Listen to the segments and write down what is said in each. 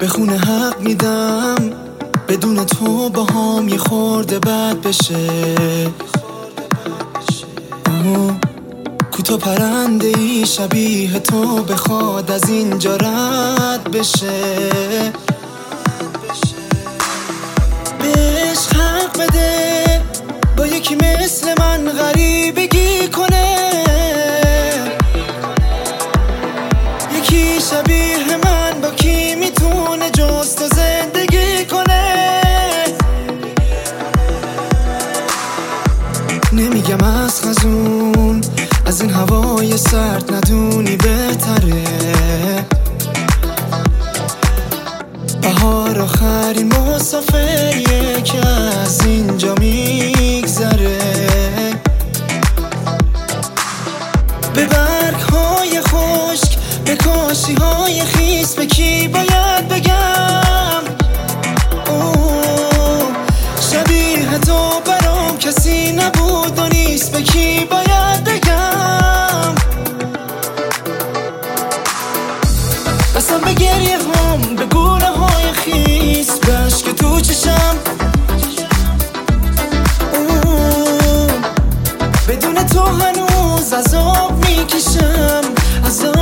به خونه حق میدم بدون تو با هم یه خورده بد بشه. کوتا پرنده ای شبیه تو بخواد از اینجا رد بشه. بهش حق بده با یکی مثل از خزون از این هوای سرد ندونی بهتره. بهار آخرین مسافریه که از اینجا میگذره. به برگ های خشک به کاشی های خیس به کی باید بگم؟ بدون تو هنوز عذاب می‌کشم. عذاب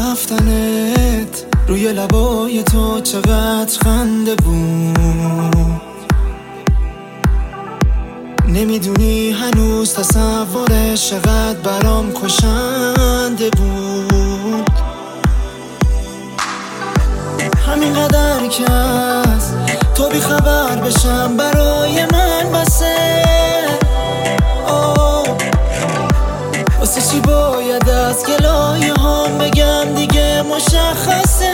رفتنت روی لبای تو چقدر خنده بود. نمی‌دونی هنوز تصورش چقدر برام کشنده بود. همینقدر که از تو بی خبر بشم برای گلایه هم بگم دیگه مشخصه.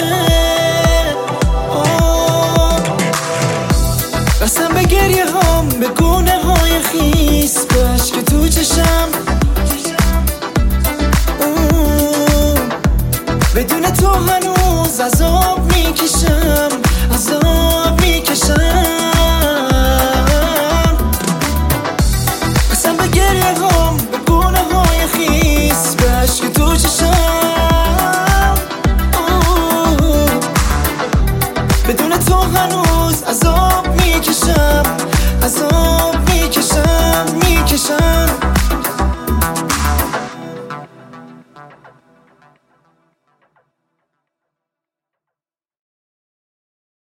قسم به گریه هم به گونه های خیس. بشک تو چشم. بدون تو هنوز عذاب می‌کشم. عذاب می‌کشم. از عذاب می‌کشم عذاب